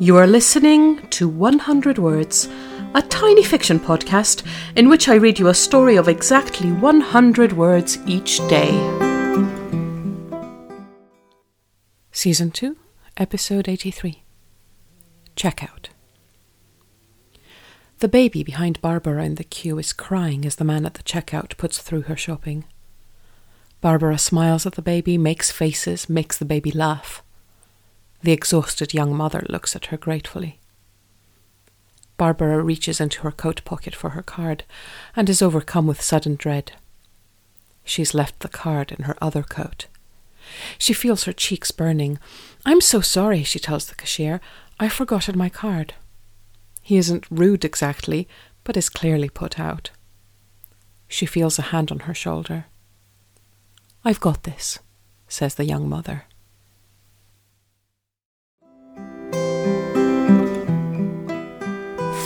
You are listening to 100 Words, a tiny fiction podcast in which I read you a story of exactly 100 words each day. Season 2, Episode 83 Checkout. The baby behind Barbara in the queue is crying as the man at the checkout puts through her shopping. Barbara smiles at the baby, makes faces, makes the baby laugh. The exhausted young mother looks at her gratefully. Barbara reaches into her coat pocket for her card and is overcome with sudden dread. She's left the card in her other coat. She feels her cheeks burning. I'm so sorry, she tells the cashier. I forgotten my card. He isn't rude exactly, but is clearly put out. She feels a hand on her shoulder. I've got this, says the young mother.